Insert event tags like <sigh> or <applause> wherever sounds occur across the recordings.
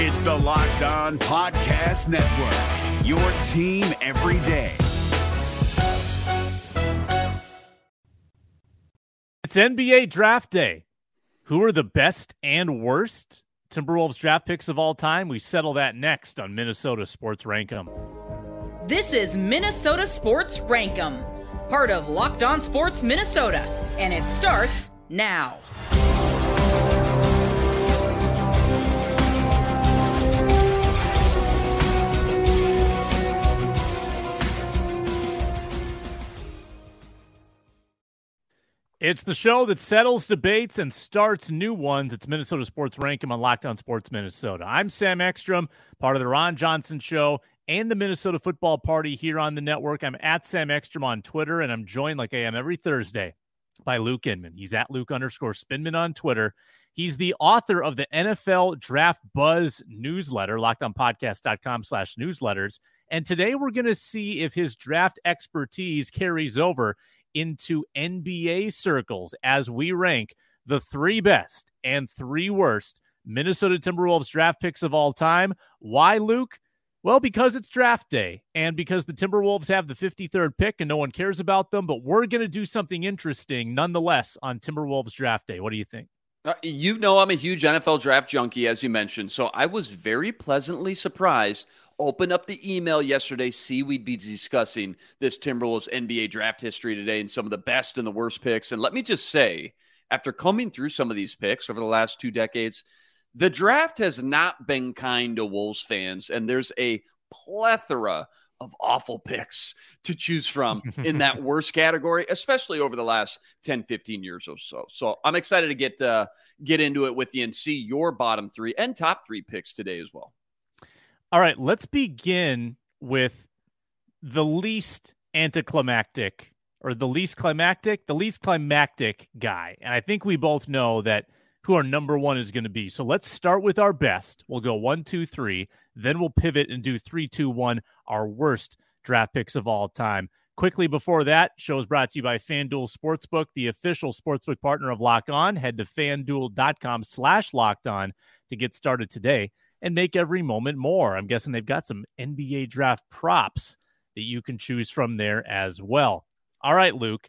It's the Locked On Podcast Network, your team every day. It's NBA draft day. Who are the best and worst Timberwolves draft picks of all time? We settle that next on Minnesota Sports Rank 'Em. This is Minnesota Sports Rank 'Em, part of Locked On Sports Minnesota, and it starts now. It's the show that settles debates and starts new ones. It's Minnesota Sports Rank 'Em on Locked On Sports Minnesota. I'm Sam Ekstrom, part of the Ron Johnson Show and the Minnesota Football Party here on the network. I'm at Sam Ekstrom on Twitter, and I'm joined like I am every Thursday by Luke Inman. He's at Luke underscore Spinman on Twitter. He's the author of the NFL Draft Buzz newsletter, lockedonpodcast.com slash newsletters. And today we're going to see if his draft expertise carries over into NBA circles as we rank the three best and three worst Minnesota Timberwolves draft picks of all time. Why, Luke? Well, because it's draft day and because the Timberwolves have the 53rd pick and no one cares about them, but we're going to do something interesting nonetheless on Timberwolves draft day. What do you think? Uh, you know, I'm a huge NFL draft junkie, as you mentioned. So I was very pleasantly surprised open up the email yesterday, see we'd be discussing this Timberwolves NBA draft history today and some of the best and the worst picks. And let me just say, after coming through some of these picks over the last two decades, the draft has not been kind to Wolves fans, and there's a plethora of awful picks to choose from in that <laughs> worst category, especially over the last 10, 15 years or so. So I'm excited to get uh, get into it with you and see your bottom three and top three picks today as well. All right, let's begin with the least anticlimactic or the least climactic, the least climactic guy. And I think we both know that who our number one is going to be. So let's start with our best. We'll go one, two, three. Then we'll pivot and do three, two, one, our worst draft picks of all time. Quickly before that, show is brought to you by FanDuel Sportsbook, the official sportsbook partner of Lock On. Head to fanduel.com slash locked on to get started today and make every moment more. I'm guessing they've got some NBA draft props that you can choose from there as well. All right, Luke,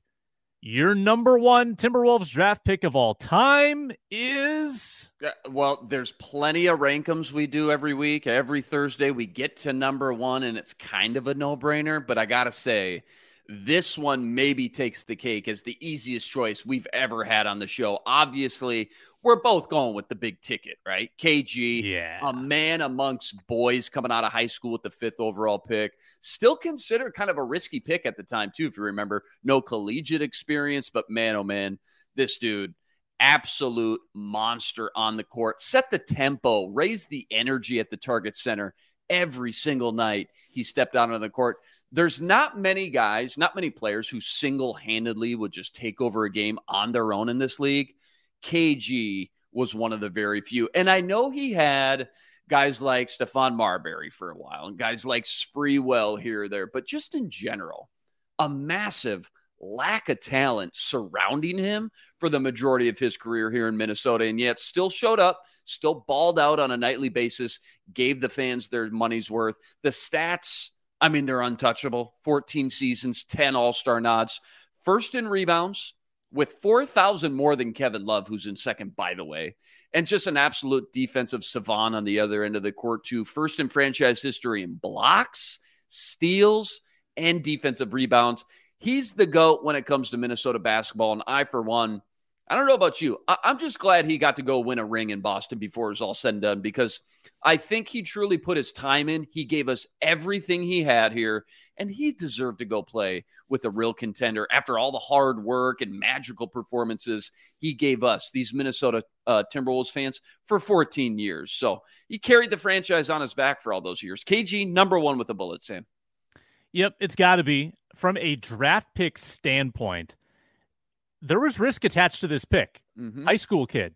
your number one Timberwolves draft pick of all time is. Well, there's plenty of rankums we do every week. Every Thursday, we get to number one, and it's kind of a no brainer. But I got to say, this one maybe takes the cake as the easiest choice we've ever had on the show. Obviously, we're both going with the big ticket, right? KG, yeah. a man amongst boys coming out of high school with the fifth overall pick. Still considered kind of a risky pick at the time, too, if you remember. No collegiate experience, but man, oh man, this dude, absolute monster on the court. Set the tempo, raised the energy at the target center every single night he stepped out on the court there's not many guys, not many players who single handedly would just take over a game on their own in this league. KG was one of the very few. And I know he had guys like Stephon Marbury for a while and guys like Sprewell here or there, but just in general, a massive lack of talent surrounding him for the majority of his career here in Minnesota, and yet still showed up, still balled out on a nightly basis, gave the fans their money's worth. The stats I mean, they're untouchable. 14 seasons, 10 All Star nods, first in rebounds with 4,000 more than Kevin Love, who's in second, by the way, and just an absolute defensive savant on the other end of the court, too. First in franchise history in blocks, steals, and defensive rebounds. He's the GOAT when it comes to Minnesota basketball. And I, for one, I don't know about you. I- am just glad he got to go win a ring in Boston before it was all said and done because I think he truly put his time in. He gave us everything he had here, and he deserved to go play with a real contender after all the hard work and magical performances he gave us, these Minnesota uh, Timberwolves fans, for 14 years. So he carried the franchise on his back for all those years. KG, number one with a bullet, Sam. Yep, it's got to be. From a draft pick standpoint, there was risk attached to this pick. Mm-hmm. High school kid,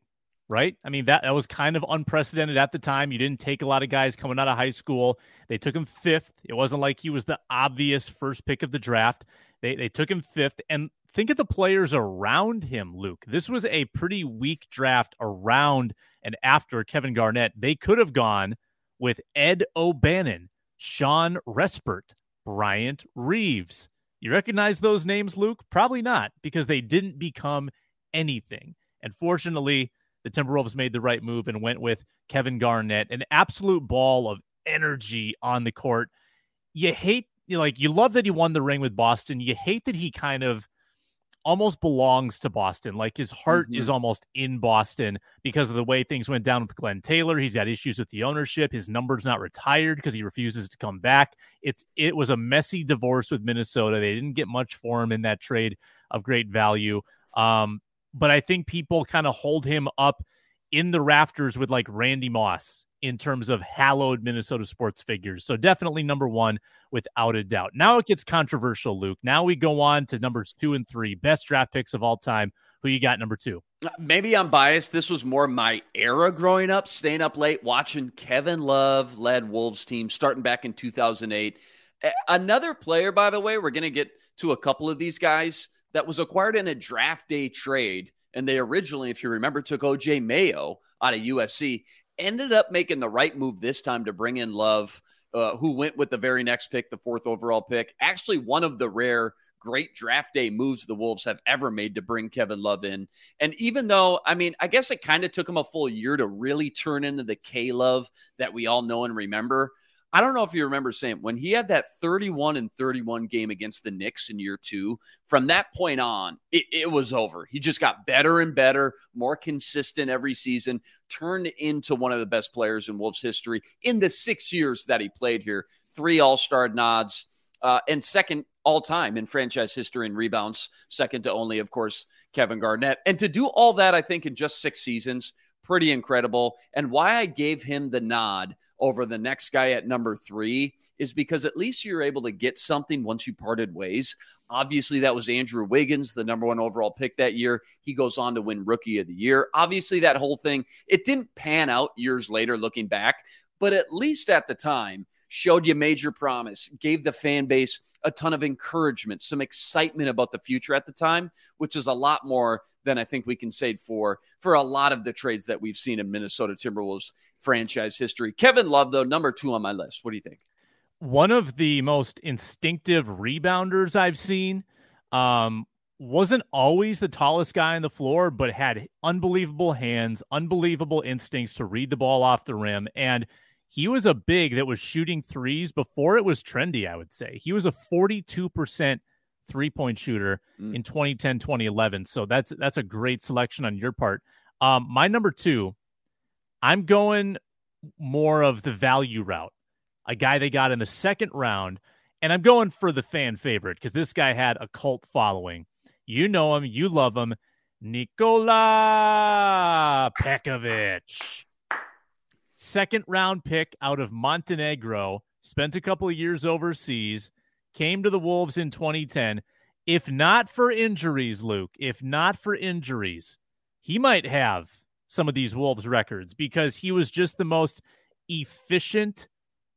right? I mean, that, that was kind of unprecedented at the time. You didn't take a lot of guys coming out of high school. They took him fifth. It wasn't like he was the obvious first pick of the draft. They, they took him fifth. And think of the players around him, Luke. This was a pretty weak draft around and after Kevin Garnett. They could have gone with Ed O'Bannon, Shawn Respert, Bryant Reeves. You recognize those names, Luke? Probably not, because they didn't become anything. And fortunately, the Timberwolves made the right move and went with Kevin Garnett, an absolute ball of energy on the court. You hate, you like, you love that he won the ring with Boston. You hate that he kind of almost belongs to Boston. Like his heart mm-hmm. is almost in Boston because of the way things went down with Glen Taylor. He's got issues with the ownership. His number's not retired because he refuses to come back. It's it was a messy divorce with Minnesota. They didn't get much for him in that trade of great value. Um, but I think people kind of hold him up in the rafters with like Randy Moss in terms of hallowed Minnesota sports figures. So definitely number one without a doubt. Now it gets controversial, Luke. Now we go on to numbers two and three, best draft picks of all time. Who you got number two? Uh, maybe I'm biased. This was more my era growing up, staying up late, watching Kevin Love led Wolves team starting back in 2008. Another player, by the way, we're going to get to a couple of these guys that was acquired in a draft day trade. And they originally, if you remember, took OJ Mayo out of USC, ended up making the right move this time to bring in Love, uh, who went with the very next pick, the fourth overall pick. Actually, one of the rare great draft day moves the Wolves have ever made to bring Kevin Love in. And even though, I mean, I guess it kind of took him a full year to really turn into the K Love that we all know and remember. I don't know if you remember saying when he had that 31 and 31 game against the Knicks in year two, from that point on, it, it, was over. He just got better and better, more consistent every season, turned into one of the best players in Wolves history in the six years that he played here. Three All Star nods, uh, and second all time in franchise history in rebounds, second to only, of course, Kevin Garnett. And to do all that, I think, in just six seasons, pretty incredible. And why I gave him the nod over the next guy at number three is because at least you're able to get something once you parted ways. Obviously, that was Andrew Wiggins, the number one overall pick that year. He goes on to win Rookie of the Year. Obviously, that whole thing, it didn't pan out years later looking back, but at least at the time, showed you major promise, gave the fan base a ton of encouragement, some excitement about the future at the time, which is a lot more than I think we can say for for a lot of the trades that we've seen in Minnesota Timberwolves franchise history. Kevin Love, though, number two on my list. What do you think? One of the most instinctive rebounders I've seen. Um, wasn't always the tallest guy on the floor, but had unbelievable hands, unbelievable instincts to read the ball off the rim, and he was a big that was shooting threes before it was trendy, I would say. He was a 42% three-point shooter mm. in 2010, 2011. So that's that's a great selection on your part. Um, my number 2, I'm going more of the value route. A guy they got in the second round, and I'm going for the fan favorite because this guy had a cult following. You know him, you love him. Nikola Pekovic second round pick out of Montenegro, spent a couple of years overseas, came to the Wolves in 2010. If not for injuries, Luke, if not for injuries, he might have some of these Wolves records because he was just the most efficient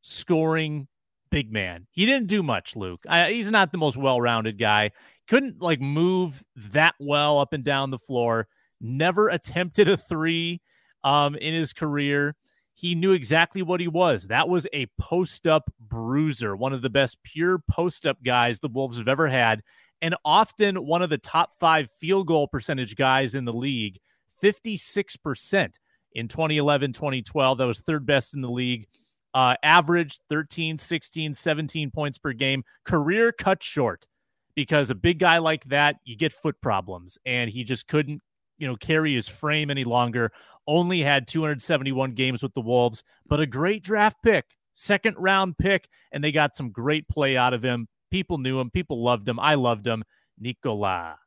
scoring big man. He didn't do much, Luke. I, he's not the most well rounded guy. Couldn't like move that well up and down the floor. Never attempted a three um, in his career he knew exactly what he was. That was a post up bruiser, one of the best pure post up guys the Wolves have ever had, and often one of the top five field goal percentage guys in the league 56% in 2011 2012. That was third best in the league. Uh, average 13, 16, 17 points per game. Career cut short because a big guy like that, you get foot problems, and he just couldn't you know carry his frame any longer only had 271 games with the Wolves, but a great draft pick, second round pick, and they got some great play out of him. People knew him, people loved him. I loved him. Nikola.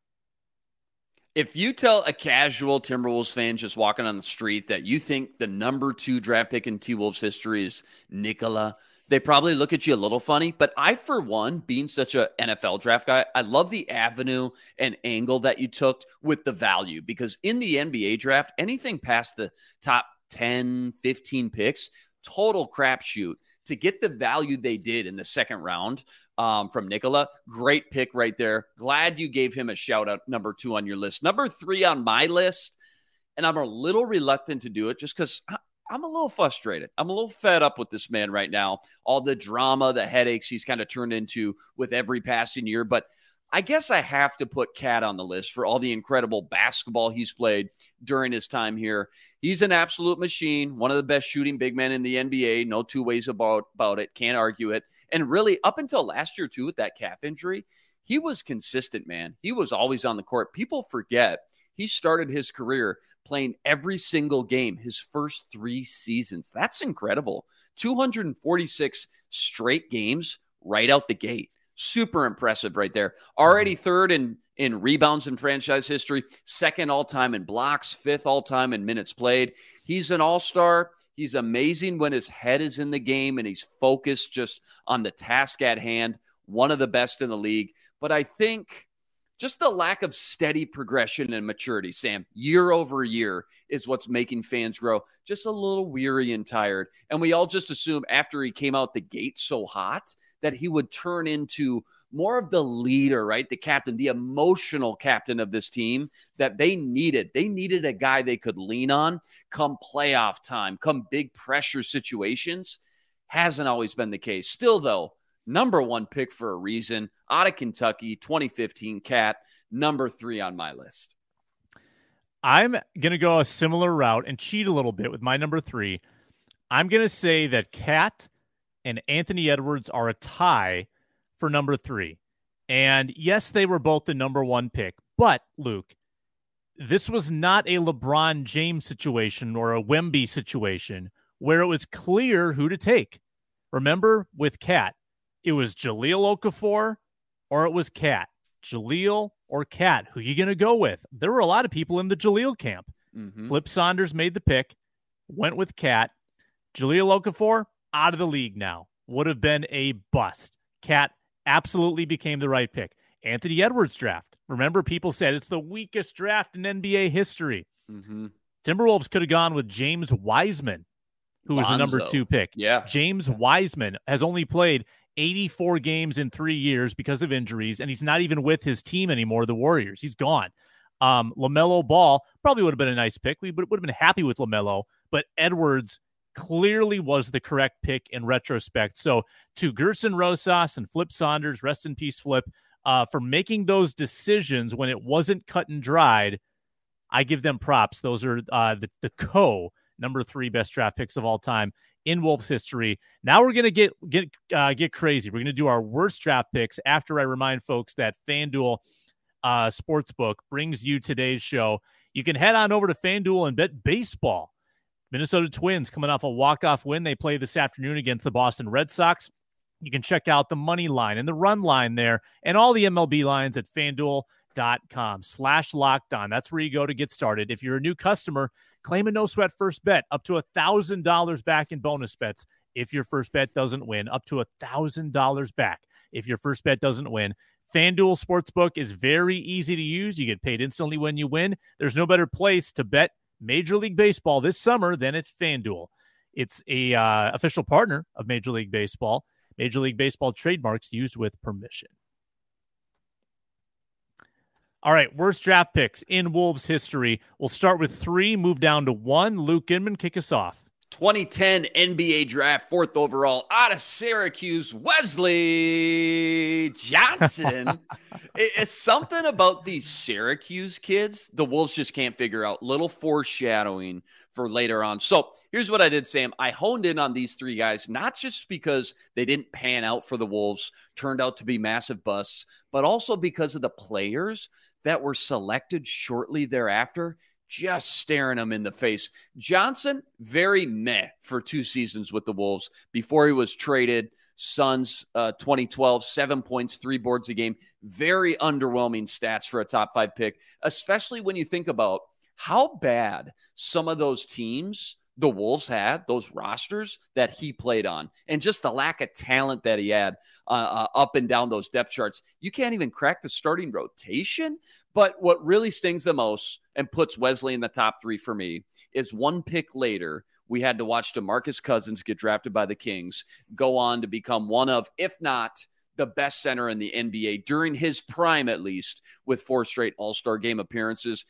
If you tell a casual Timberwolves fan just walking on the street that you think the number two draft pick in T Wolves history is Nikola they probably look at you a little funny. But I, for one, being such an NFL draft guy, I love the avenue and angle that you took with the value because in the NBA draft, anything past the top 10, 15 picks, total crapshoot to get the value they did in the second round um, from Nikola. Great pick right there. Glad you gave him a shout out, number two on your list. Number three on my list, and I'm a little reluctant to do it just because I'm a little frustrated. I'm a little fed up with this man right now. All the drama, the headaches he's kind of turned into with every passing year. But I guess I have to put KAT on the list for all the incredible basketball he's played during his time here. He's an absolute machine, one of the best shooting big men in the NBA. No two ways about, about it. Can't argue it. And really, up until last year, too, with that calf injury, he was consistent, man. He was always on the court. People forget he started his career playing every single game his first three seasons. That's incredible. 246 straight games right out the gate. Super impressive right there. Already mm-hmm. third in in rebounds in franchise history, second all time in blocks, fifth all time in minutes played. He's an all star. He's amazing when his head is in the game and he's focused just on the task at hand. One of the best in the league. But I think just the lack of steady progression and maturity, Sam, year over year is what's making fans grow just a little weary and tired. And we all just assume after he came out the gate so hot that he would turn into more of the leader, right? The captain, the emotional captain of this team that they needed. They needed a guy they could lean on come playoff time, come big pressure situations. Hasn't always been the case. Still, though, number one pick for a reason out of Kentucky, 2015 Cat, number three on my list. I'm going to go a similar route and cheat a little bit with my number three. I'm going to say that KAT and Anthony Edwards are a tie for number three. And yes, they were both the number one pick. But, Luke, this was not a LeBron James situation or a Wemby situation where it was clear who to take. Remember with Cat, it was Jahlil Okafor or it was Cat. Jahlil or Cat, Who you going to go with? There were a lot of people in the Jahlil camp. Mm-hmm. Flip Saunders made the pick, went with Cat. Jahlil Okafor out of the league now. Would have been a bust. KAT absolutely became the right pick. Anthony Edwards draft. Remember, people said it's the weakest draft in NBA history. Mm-hmm. Timberwolves could have gone with James Wiseman, who was the number two pick. Yeah. James Wiseman has only played 84 games in three years because of injuries, and he's not even with his team anymore, the Warriors. He's gone. Um, LaMelo Ball probably would have been a nice pick. We would have been happy with LaMelo, but Edwards clearly was the correct pick in retrospect. So to Gersson Rosas and Flip Saunders, rest in peace, Flip, uh, for making those decisions when it wasn't cut and dried. I give them props. Those are uh, the, the co number three best draft picks of all time in Wolves history. Now we're gonna get get uh, get crazy. We're gonna do our worst draft picks after I remind folks that FanDuel uh, Sportsbook brings you today's show. You can head on over to FanDuel and bet baseball. Minnesota Twins coming off a walk-off win. They play this afternoon against the Boston Red Sox. You can check out the money line and the run line there and all the MLB lines at fanduel.com slash locked on. That's where you go to get started. If you're a new customer, Claim a no sweat first bet up to a $1,000 back in bonus bets if your first bet doesn't win, up to a $1,000 back if your first bet doesn't win. FanDuel Sportsbook is very easy to use. You get paid instantly when you win. There's no better place to bet Major League Baseball this summer than at FanDuel. It's a uh, official partner of Major League Baseball. Major League Baseball trademarks used with permission. All right, worst draft picks in Wolves history. We'll start with three, move down to one. Luke Inman, kick us off. 2010 NBA draft, fourth overall, out of Syracuse, Wesley Johnson. <laughs> it's something about these Syracuse kids the Wolves just can't figure out. Little foreshadowing for later on. So here's what I did, Sam. I honed in on these three guys, not just because they didn't pan out for the Wolves, turned out to be massive busts, but also because of the players that were selected shortly thereafter just staring him in the face. Johnson, very meh for two seasons with the Wolves before he was traded. Suns, uh, 2012, seven points, three boards a game. Very underwhelming stats for a top five pick, especially when you think about how bad some of those teams the Wolves had, those rosters that he played on, and just the lack of talent that he had uh, uh, up and down those depth charts. You can't even crack the starting rotation. But what really stings the most and puts Wesley in the top three for me is one pick later. We had to watch DeMarcus Cousins get drafted by the Kings, go on to become one of, if not the best center in the NBA during his prime, at least, with four straight All Star game appearances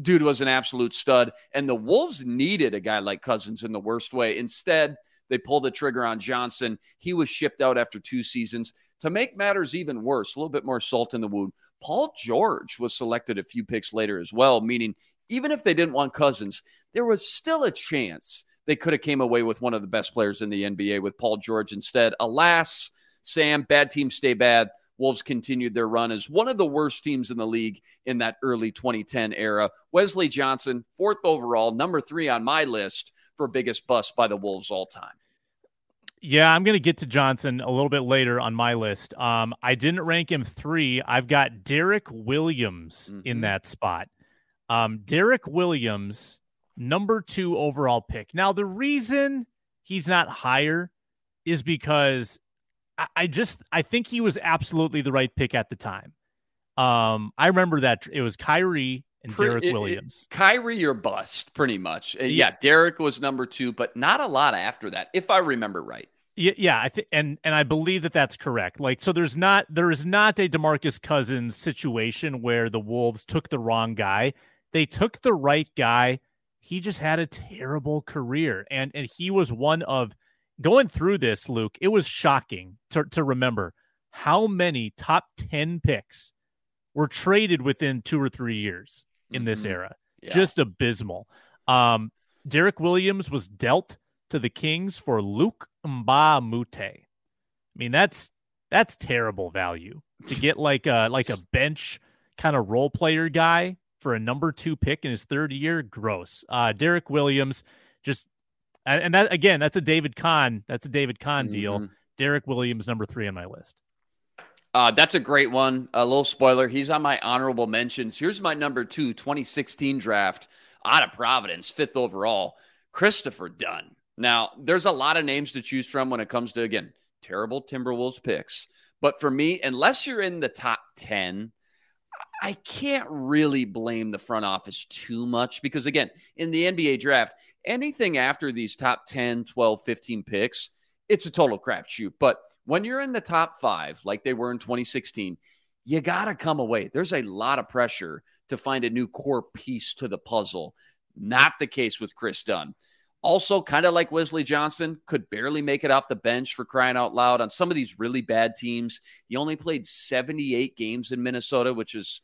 dude was an absolute stud. And the Wolves needed a guy like Cousins in the worst way. Instead, they pulled the trigger on Johnson. He was shipped out after two seasons. To make matters even worse, a little bit more salt in the wound, Paul George was selected a few picks later as well, meaning even if they didn't want Cousins, there was still a chance they could have came away with one of the best players in the NBA with Paul George instead. Alas, Sam, bad teams stay bad. Wolves continued their run as one of the worst teams in the league in that early 2010 era. Wesley Johnson, fourth overall, number three on my list for biggest bust by the Wolves all time. Yeah, I'm going to get to Johnson a little bit later on my list. Um, I didn't rank him three. I've got Derrick Williams mm-hmm. in that spot. Um, Derrick Williams, number two overall pick. Now, the reason he's not higher is because I, I just I think he was absolutely the right pick at the time. Um, I remember that it was Kyrie and Derrick Williams. It, Kyrie or bust, pretty much. Yeah. yeah, Derrick was number two, but not a lot after that, if I remember right. Yeah, yeah, I think, and and I believe that that's correct. Like, so there's not there is not a Demarcus Cousins situation where the Wolves took the wrong guy. They took the right guy. He just had a terrible career, and and he was one of going through this. Luke, it was shocking to to remember how many top ten picks were traded within two or three years in this mm-hmm. era. Yeah. Just abysmal. Um, Derrick Williams was dealt to the Kings for Luc Mbah a Moute. I mean, that's that's terrible value to <laughs> get like a like a bench kind of role player guy for a number two pick in his third year. Gross. Uh, Derrick Williams, just and that again, that's a David Kahn. That's a David Kahn mm-hmm. deal. Derrick Williams, number three on my list. Uh, that's a great one. A little spoiler. He's on my honorable mentions. Here's my number two 2016 draft out of Providence, fifth overall, Kristopher Dunn. Now, there's a lot of names to choose from when it comes to, again, terrible Timberwolves picks. But for me, unless you're in the top 10, I can't really blame the front office too much because, again, in the NBA draft, anything after these top 10, 12, 15 picks, it's a total crapshoot. But when you're in the top five, like they were in 2016, you got to come away. There's a lot of pressure to find a new core piece to the puzzle. Not the case with Kris Dunn. Also, kind of like Wesley Johnson, could barely make it off the bench for crying out loud on some of these really bad teams. He only played 78 games in Minnesota, which is,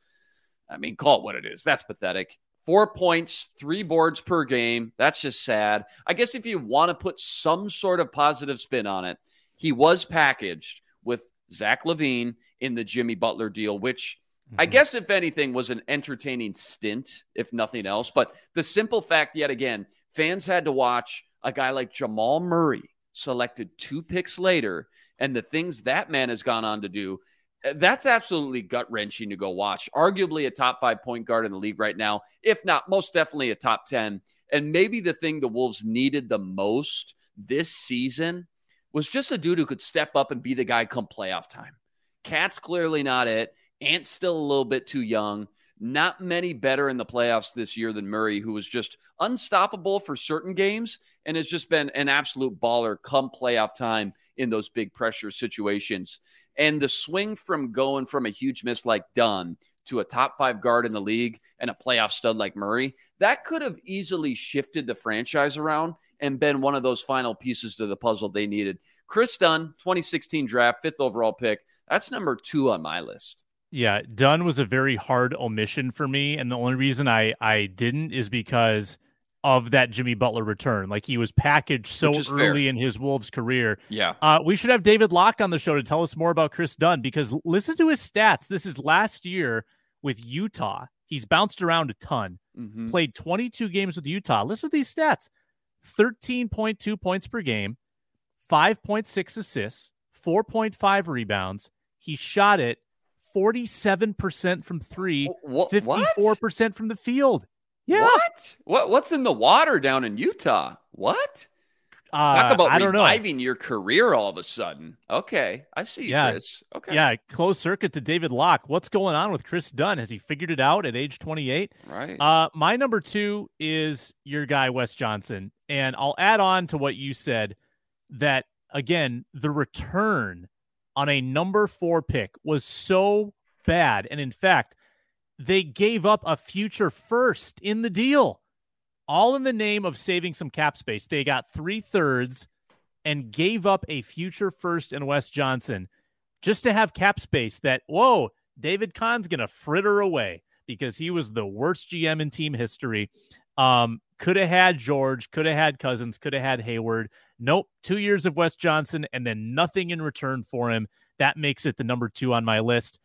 I mean, call it what it is. That's pathetic. Four points, three boards per game. That's just sad. I guess if you want to put some sort of positive spin on it, he was packaged with Zach LaVine in the Jimmy Butler deal, which mm-hmm. I guess, if anything, was an entertaining stint, if nothing else. But the simple fact, yet again, fans had to watch a guy like Jamal Murray selected two picks later and the things that man has gone on to do. Eh, that's absolutely gut wrenching to go watch. Arguably a top five point guard in the league right now, if not most definitely a top 10. And maybe the thing the Wolves needed the most this season was just a dude who could step up and be the guy come playoff time. Cat's clearly not it. Ant's still a little bit too young. Not many better in the playoffs this year than Murray, who was just unstoppable for certain games and has just been an absolute baller come playoff time in those big pressure situations. And the swing from going from a huge miss like Dunn to a top five guard in the league and a playoff stud like Murray, that could have easily shifted the franchise around and been one of those final pieces to the puzzle they needed. Kris Dunn, 2016 draft, fifth overall pick. That's number two on my list. Yeah, Dunn was a very hard omission for me, and the only reason I I didn't is because of that Jimmy Butler return. Like he was packaged so early fair. in his Wolves career. Yeah. Uh, we should have David Locke on the show to tell us more about Kris Dunn because listen to his stats. This is last year with Utah. He's bounced around a ton, mm-hmm. played 22 games with Utah. Listen to these stats 13.2 points per game, 5.6 assists, 4.5 rebounds. He shot it 47% from three, what? 54% from the field. Yeah. What? What? What's in the water down in Utah? What? Uh, Talk about I don't reviving know. your career all of a sudden. Okay, I see, yeah. Kris. Okay, yeah, closed circuit to David Locke. What's going on with Kris Dunn? Has he figured it out at age 28? Right. Uh, my number two is your guy Wes Johnson, and I'll add on to what you said that again the return on a number four pick was so bad. And in fact, they gave up a future first in the deal, all in the name of saving some cap space. They got three thirds and gave up a future first in Wes Johnson just to have cap space that, whoa, David Kahn's going to fritter away because he was the worst GM in team history. Um, could have had George, could have had Cousins, could have had Hayward. Nope. Two years of Wes Johnson and then nothing in return for him. That makes it the number two on my list.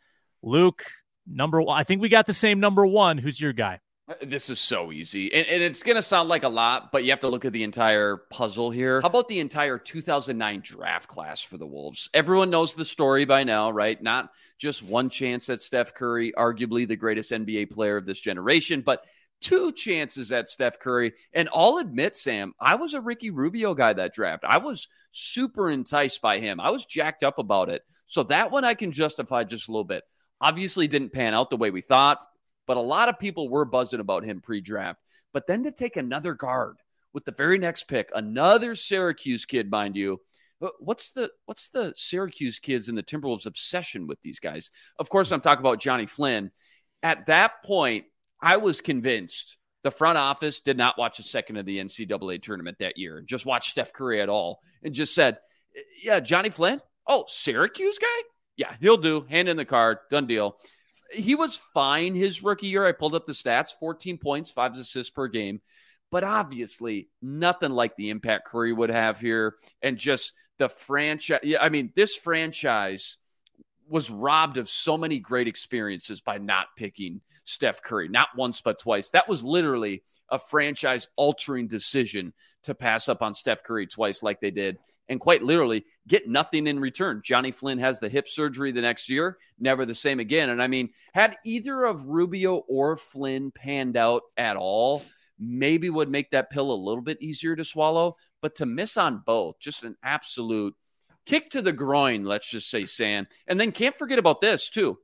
Luke, number one. I think we got the same number one. Who's your guy? Uh, this is so easy. And, and it's going to sound like a lot, but you have to look at the entire puzzle here. How about the entire 2009 draft class for the Wolves? Everyone knows the story by now, right? Not just one chance at Steph Curry, arguably the greatest NBA player of this generation, but two chances at Steph Curry. And I'll admit, Sam, I was a Ricky Rubio guy that draft. I was super enticed by him. I was jacked up about it. So that one I can justify just a little bit. Obviously, didn't pan out the way we thought, but a lot of people were buzzing about him pre draft. But then to take another guard with the very next pick, another Syracuse kid, mind you. Uh, what's the what's the Syracuse kids and the Timberwolves obsession with these guys? Of course, I'm talking about Johnny Flynn. At that point, I was convinced the front office did not watch a second of the NCAA tournament that year, just watched Steph Curry at all, and just said, "Yeah, Johnny Flynn. Oh, Syracuse guy. Yeah, he'll do. Hand in the card. Done deal." He was fine his rookie year. I pulled up the stats: 14 points, five assists per game, but obviously nothing like the impact Curry would have here, and just the franchise. I mean, this franchise was robbed of so many great experiences by not picking Steph Curry, not once, but twice. That was literally a franchise altering decision to pass up on Steph Curry twice, like they did, and quite literally get nothing in return. Johnny Flynn has the hip surgery the next year, never the same again. And I mean, had either of Rubio or Flynn panned out at all, maybe would make that pill a little bit easier to swallow. But to miss on both, just an absolute kick to the groin, let's just say, Sam. And then can't forget about this, too.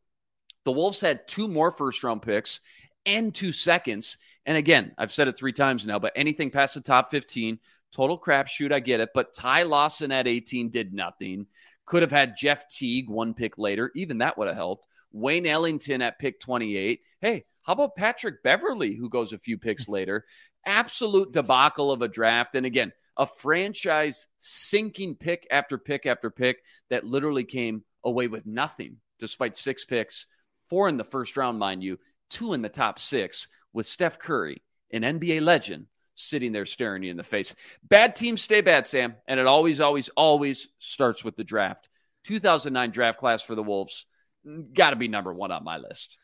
The Wolves had two more first round picks and two seconds. And again, I've said it three times now, but anything past the top 15, total crapshoot, I get it. But Ty Lawson at 18 did nothing. Could have had Jeff Teague one pick later. Even that would have helped. Wayne Ellington at pick 28. Hey, how about Patrick Beverley, who goes a few picks later? Absolute debacle of a draft. And again, a franchise sinking pick after pick after pick that literally came away with nothing despite six picks, four in the first round, mind you, two in the top six, with Steph Curry, an NBA legend, sitting there staring you in the face. Bad teams stay bad, Sam, and it always, always, always starts with the draft. 2009 draft class for the Wolves, mm, got to be number one on my list.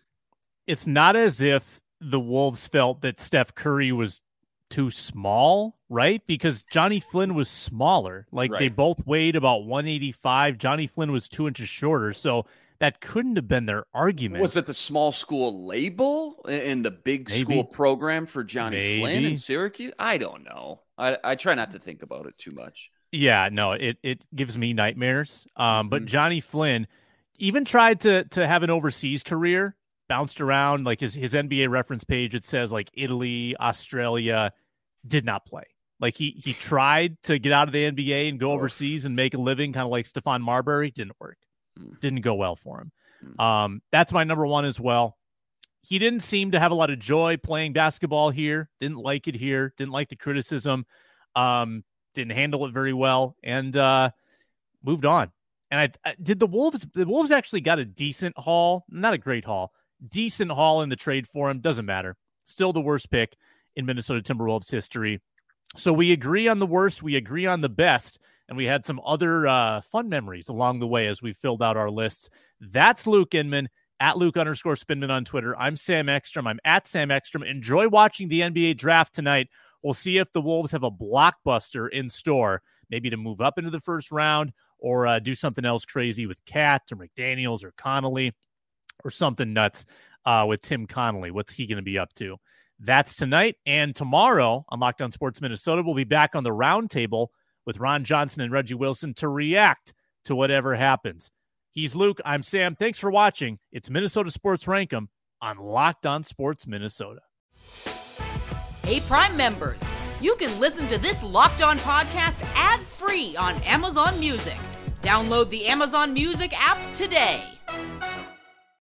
It's not as if the Wolves felt that Steph Curry was too small, right? Because Johnny Flynn was smaller. Like right. they both weighed about 185. Johnny Flynn was two inches shorter. So that couldn't have been their argument. Was it the small school label in the big Maybe. school program for Johnny Maybe. Flynn in Syracuse? I don't know. I, I try not to think about it too much. Yeah, no, it, it gives me nightmares. Um, but mm-hmm. Johnny Flynn even tried to to have an overseas career bounced around like his his NBA reference page. It says like Italy, Australia, did not play. Like he he tried to get out of the NBA and go overseas and make a living, kind of like Stephon Marbury. Didn't work. Mm. Didn't go well for him. Mm. Um, that's my number one as well. He didn't seem to have a lot of joy playing basketball here. Didn't like it here. Didn't like the criticism. Um, didn't handle it very well, and uh, moved on. And I, I did the Wolves. The Wolves actually got a decent haul, not a great haul, decent haul in the trade for him. Doesn't matter. Still the worst pick in Minnesota Timberwolves history. So we agree on the worst, we agree on the best, and we had some other uh, fun memories along the way as we filled out our lists. That's Luke Inman at Luke underscore Spinman on Twitter. I'm Sam Ekstrom. I'm at Sam Ekstrom. Enjoy watching the NBA draft tonight. We'll see if the Wolves have a blockbuster in store, maybe to move up into the first round or uh, do something else crazy with Cat or McDaniels or Connolly or something nuts uh, with Tim Connolly. What's he going to be up to? That's tonight. And tomorrow on Locked On Sports Minnesota, we'll be back on the roundtable with Ron Johnson and Reggie Wilson to react to whatever happens. He's Luke. I'm Sam. Thanks for watching. It's Minnesota Sports Rank 'Em on Locked On Sports Minnesota. Hey, Prime members, you can listen to this Locked On podcast ad free on Amazon Music. Download the Amazon Music app today.